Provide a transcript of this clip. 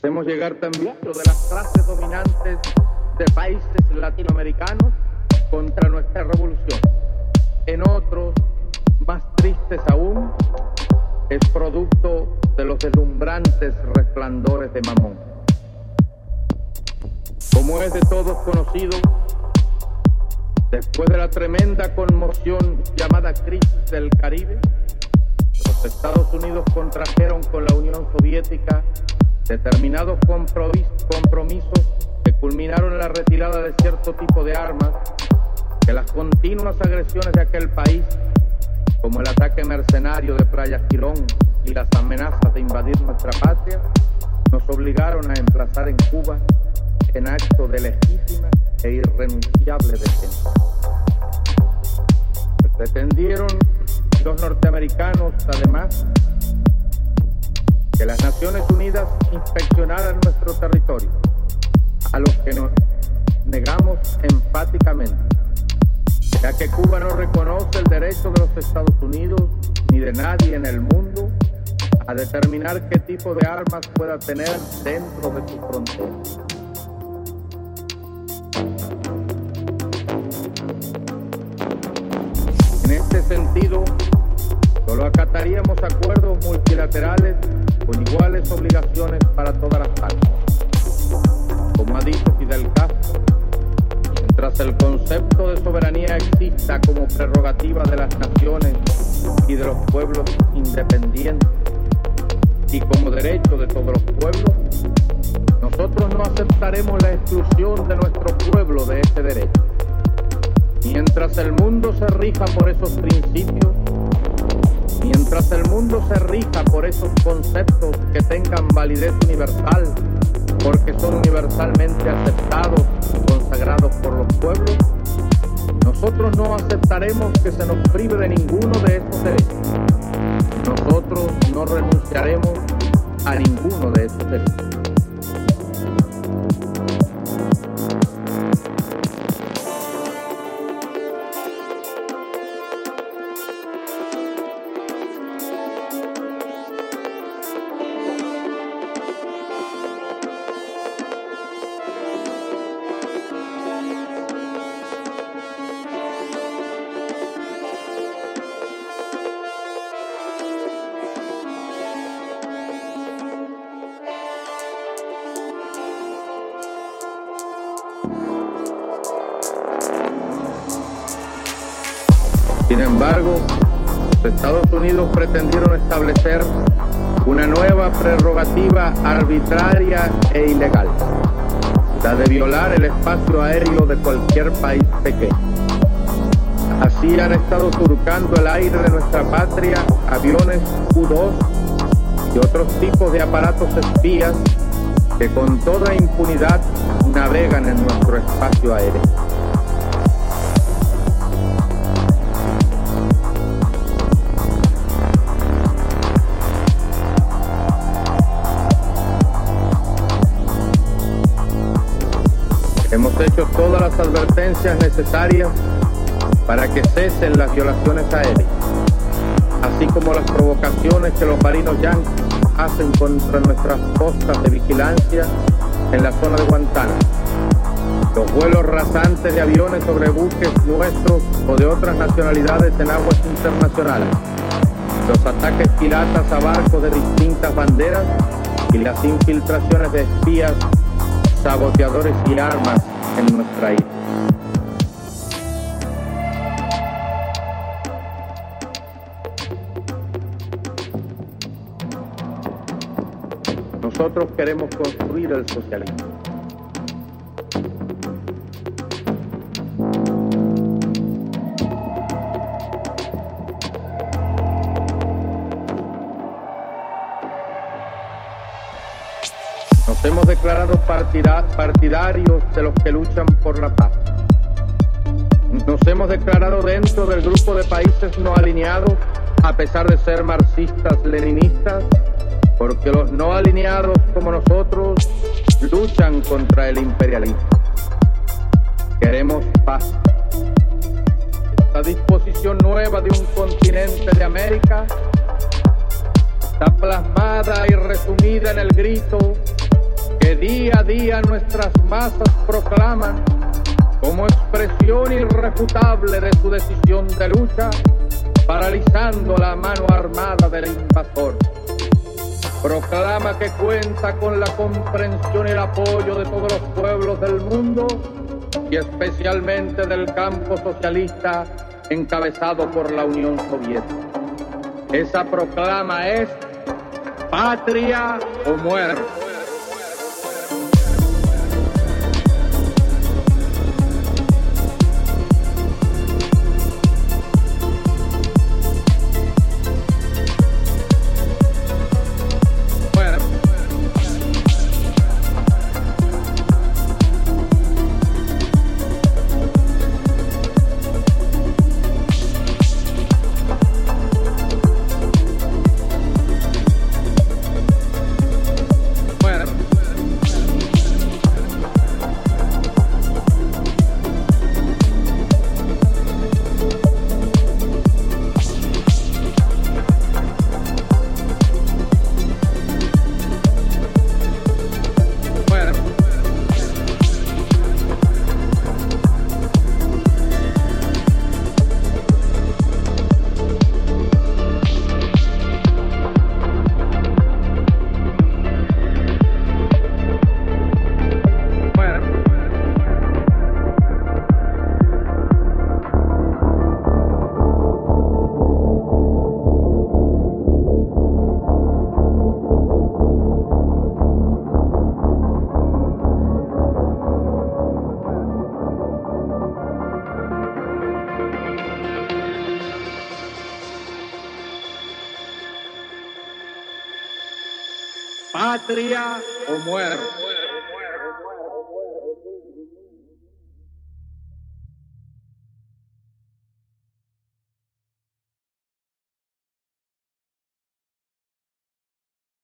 Hacemos llegar también lo de las clases dominantes de países latinoamericanos contra nuestra revolución. En otros, más tristes aún, es producto de los deslumbrantes resplandores de Mamón. Como es de todos conocido, después de la tremenda conmoción llamada crisis del Caribe, los Estados Unidos contrajeron con la Unión Soviética determinados compromisos que culminaron en la retirada de cierto tipo de armas, que las continuas agresiones de aquel país, como el ataque mercenario de Playa Girón y las amenazas de invadir nuestra patria, nos obligaron a emplazar en Cuba en acto de legítima e irrenunciable defensa. Pretendieron los norteamericanos, además, que las Naciones Unidas inspeccionaran nuestro territorio, a los que nos negamos enfáticamente, ya que Cuba no reconoce el derecho de los Estados Unidos ni de nadie en el mundo a determinar qué tipo de armas pueda tener dentro de su frontera. En este sentido, solo acataríamos acuerdos multilaterales con iguales obligaciones para todas las partes. Como ha dicho Fidel Castro, mientras el concepto de soberanía exista como prerrogativa de las naciones y de los pueblos independientes y como derecho de todos los pueblos, nosotros no aceptaremos la exclusión de nuestro pueblo de ese derecho. Mientras el mundo se rija por esos principios, Mientras el mundo se rija por esos conceptos que tengan validez universal, porque son universalmente aceptados y consagrados por los pueblos, nosotros no aceptaremos que se nos prive de ninguno de esos derechos. Nosotros no renunciaremos a ninguno de esos derechos. Sin embargo, los Estados Unidos pretendieron establecer una nueva prerrogativa arbitraria e ilegal, la de violar el espacio aéreo de cualquier país pequeño. Así han estado surcando el aire de nuestra patria aviones U-2 y otros tipos de aparatos espías que con toda impunidad navegan en nuestro espacio aéreo. Hecho todas las advertencias necesarias para que cesen las violaciones aéreas, así como las provocaciones que los marinos yanquis hacen contra nuestras costas de vigilancia en la zona de Guantánamo. Los vuelos rasantes de aviones sobre buques nuestros o de otras nacionalidades en aguas internacionales. Los ataques piratas a barcos de distintas banderas y las infiltraciones de espías saboteadores y armas en nuestra isla. Nosotros queremos construir el socialismo. Nos hemos declarado partidarios de los que luchan por la paz. Nos hemos declarado dentro del grupo de países no alineados, a pesar de ser marxistas-leninistas, porque los no alineados como nosotros luchan contra el imperialismo. Queremos paz. Esta disposición nueva de un continente de América está plasmada y resumida en el grito día a día nuestras masas proclaman como expresión irrefutable de su decisión de lucha, paralizando la mano armada del invasor. Proclama que cuenta con la comprensión y el apoyo de todos los pueblos del mundo y especialmente del campo socialista encabezado por la Unión Soviética. Esa proclama es patria o muerte. Patria o muerte.